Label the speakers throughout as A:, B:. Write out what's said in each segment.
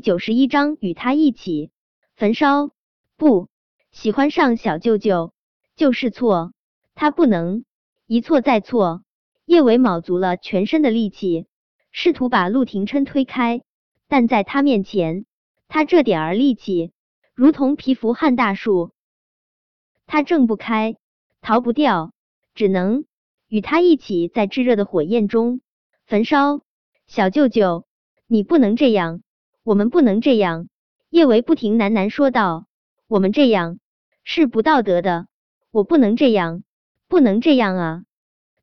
A: 九十一章与他一起焚烧。不喜欢上小舅舅就是错，他不能一错再错。叶伟卯足了全身的力气，试图把陆廷琛推开，但在他面前，他这点儿力气如同蚍蜉撼大树，他挣不开，逃不掉，只能与他一起在炙热的火焰中焚烧。小舅舅，你不能这样。我们不能这样，叶维不停喃喃说道：“我们这样是不道德的，我不能这样，不能这样啊！”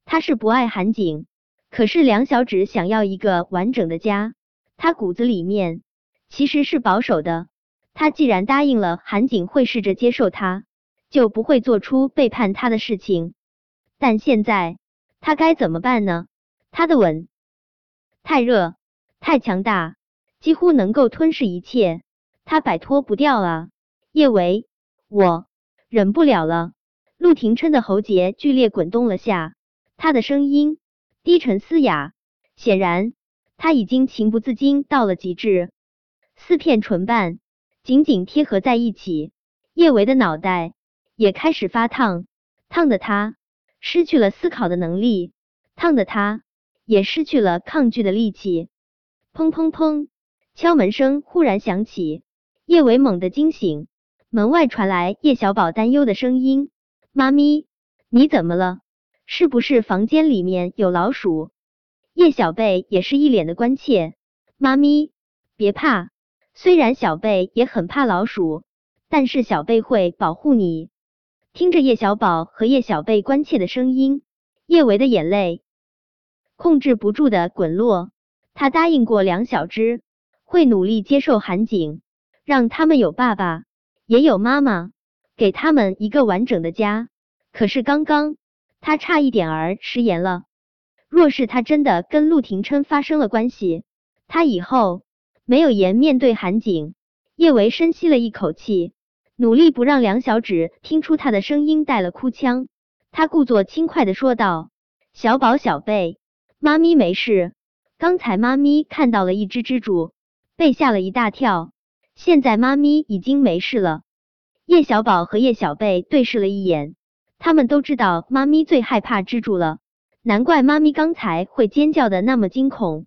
A: 他是不爱韩景，可是梁小芷想要一个完整的家，他骨子里面其实是保守的。他既然答应了韩景会试着接受他，就不会做出背叛他的事情。但现在他该怎么办呢？他的吻太热，太强大。几乎能够吞噬一切，他摆脱不掉啊！叶维，我忍不了了。陆廷琛的喉结剧烈滚动了下，他的声音低沉嘶哑，显然他已经情不自禁到了极致。四片唇瓣紧紧贴合在一起，叶维的脑袋也开始发烫，烫的他失去了思考的能力，烫的他也失去了抗拒的力气。砰砰砰！敲门声忽然响起，叶维猛地惊醒，门外传来叶小宝担忧的声音：“妈咪，你怎么了？是不是房间里面有老鼠？”叶小贝也是一脸的关切：“妈咪，别怕，虽然小贝也很怕老鼠，但是小贝会保护你。”听着叶小宝和叶小贝关切的声音，叶维的眼泪控制不住的滚落。他答应过梁小芝。会努力接受韩景，让他们有爸爸，也有妈妈，给他们一个完整的家。可是刚刚他差一点儿食言了。若是他真的跟陆廷琛发生了关系，他以后没有颜面对韩景。叶维深吸了一口气，努力不让梁小芷听出他的声音带了哭腔。他故作轻快的说道：“小宝，小贝，妈咪没事。刚才妈咪看到了一只蜘蛛。”被吓了一大跳，现在妈咪已经没事了。叶小宝和叶小贝对视了一眼，他们都知道妈咪最害怕蜘蛛了，难怪妈咪刚才会尖叫的那么惊恐。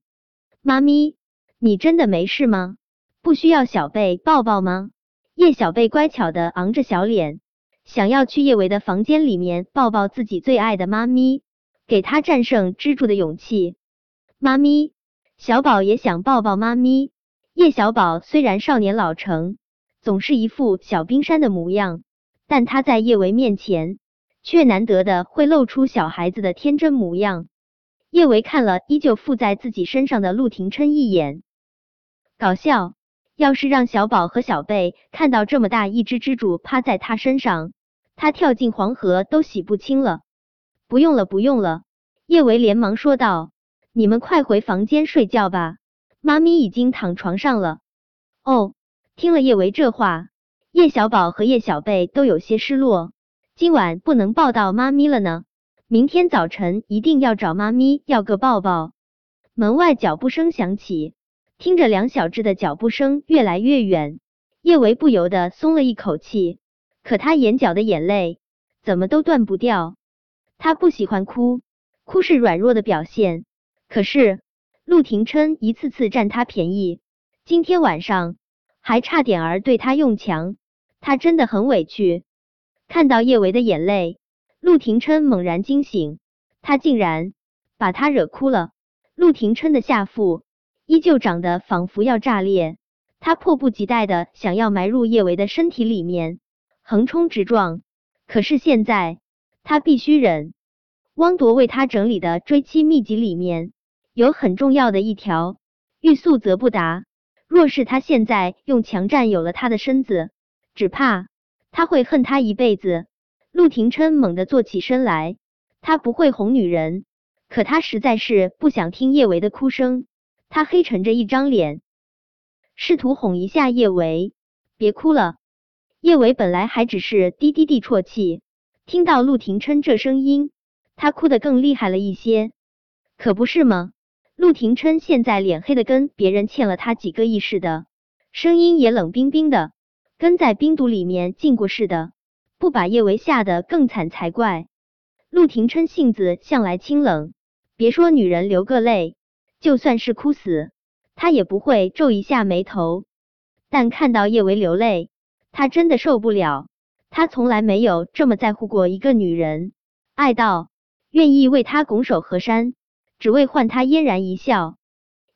A: 妈咪，你真的没事吗？不需要小贝抱抱吗？叶小贝乖巧的昂着小脸，想要去叶维的房间里面抱抱自己最爱的妈咪，给他战胜蜘蛛的勇气。妈咪，小宝也想抱抱妈咪。叶小宝虽然少年老成，总是一副小冰山的模样，但他在叶维面前却难得的会露出小孩子的天真模样。叶维看了依旧附在自己身上的陆廷琛一眼，搞笑。要是让小宝和小贝看到这么大一只蜘蛛趴在他身上，他跳进黄河都洗不清了。不用了，不用了。叶维连忙说道：“你们快回房间睡觉吧。”妈咪已经躺床上了。哦，听了叶维这话，叶小宝和叶小贝都有些失落。今晚不能抱到妈咪了呢，明天早晨一定要找妈咪要个抱抱。门外脚步声响起，听着梁小芝的脚步声越来越远，叶维不由得松了一口气。可他眼角的眼泪怎么都断不掉。他不喜欢哭，哭是软弱的表现。可是。陆廷琛一次次占他便宜，今天晚上还差点儿对他用强，他真的很委屈。看到叶维的眼泪，陆廷琛猛然惊醒，他竟然把他惹哭了。陆廷琛的下腹依旧长得仿佛要炸裂，他迫不及待的想要埋入叶维的身体里面，横冲直撞。可是现在他必须忍。汪铎为他整理的追妻秘籍里面。有很重要的一条，欲速则不达。若是他现在用强占有了他的身子，只怕他会恨他一辈子。陆廷琛猛地坐起身来，他不会哄女人，可他实在是不想听叶维的哭声。他黑沉着一张脸，试图哄一下叶维，别哭了。叶维本来还只是低低地啜泣，听到陆廷琛这声音，他哭得更厉害了一些。可不是吗？陆廷琛现在脸黑的跟别人欠了他几个亿似的，声音也冷冰冰的，跟在冰毒里面浸过似的，不把叶维吓得更惨才怪。陆廷琛性子向来清冷，别说女人流个泪，就算是哭死，他也不会皱一下眉头。但看到叶维流泪，他真的受不了。他从来没有这么在乎过一个女人，爱到愿意为她拱手河山，只为换她嫣然一笑。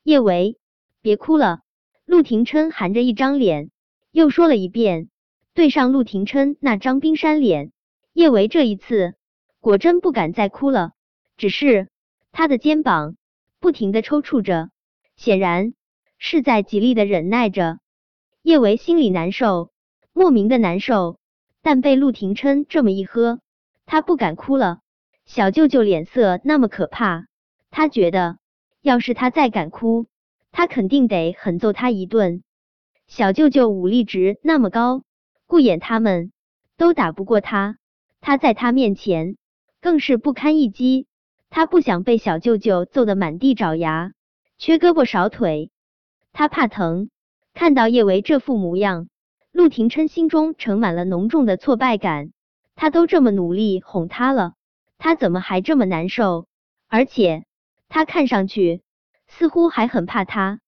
A: 叶维，别哭了。陆廷琛含着一张脸，又说了一遍，对上陆廷琛那张冰山脸，叶维这一次果真不敢再哭了，只是他的肩膀不停的抽搐着，显然是在极力的忍耐着。叶维心里难受，莫名的难受，但被陆廷琛这么一喝，他不敢哭了。小舅舅脸色那么可怕，他觉得要是他再敢哭。他肯定得狠揍他一顿。小舅舅武力值那么高，顾衍他们都打不过他，他在他面前更是不堪一击。他不想被小舅舅揍得满地找牙、缺胳膊少腿，他怕疼。看到叶维这副模样，陆廷琛心中盛满了浓重的挫败感。他都这么努力哄他了，他怎么还这么难受？而且他看上去……似乎还很怕他。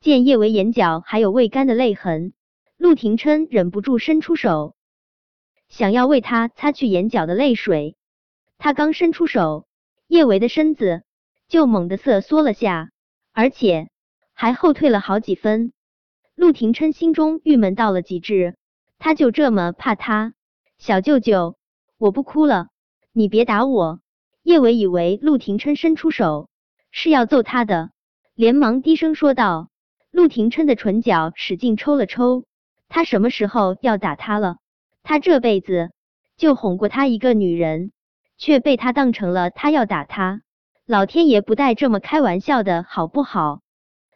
A: 见叶维眼角还有未干的泪痕，陆廷琛忍不住伸出手，想要为他擦去眼角的泪水。他刚伸出手，叶维的身子就猛地瑟缩了下，而且还后退了好几分。陆廷琛心中郁闷到了极致，他就这么怕他？小舅舅，我不哭了，你别打我。叶维以为陆廷琛伸出手是要揍他的。连忙低声说道：“陆廷琛的唇角使劲抽了抽，他什么时候要打他了？他这辈子就哄过他一个女人，却被他当成了他要打他。老天爷不带这么开玩笑的好不好？”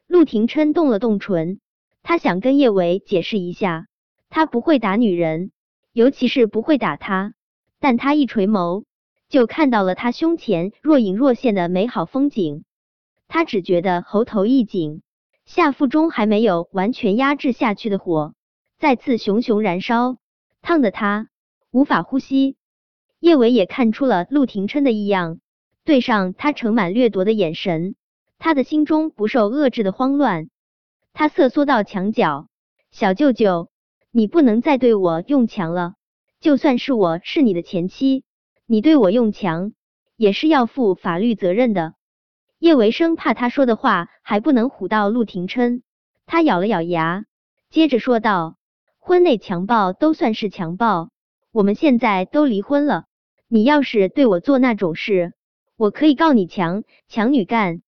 A: 陆廷琛动了动唇，他想跟叶维解释一下，他不会打女人，尤其是不会打他。但他一垂眸，就看到了他胸前若隐若现的美好风景。他只觉得喉头一紧，下腹中还没有完全压制下去的火再次熊熊燃烧，烫得他无法呼吸。叶伟也看出了陆廷琛的异样，对上他盛满掠夺的眼神，他的心中不受遏制的慌乱。他瑟缩到墙角，小舅舅，你不能再对我用强了。就算是我是你的前妻，你对我用强也是要负法律责任的。叶维生怕他说的话还不能唬到陆廷琛，他咬了咬牙，接着说道：“婚内强暴都算是强暴，我们现在都离婚了，你要是对我做那种事，我可以告你强强女干。”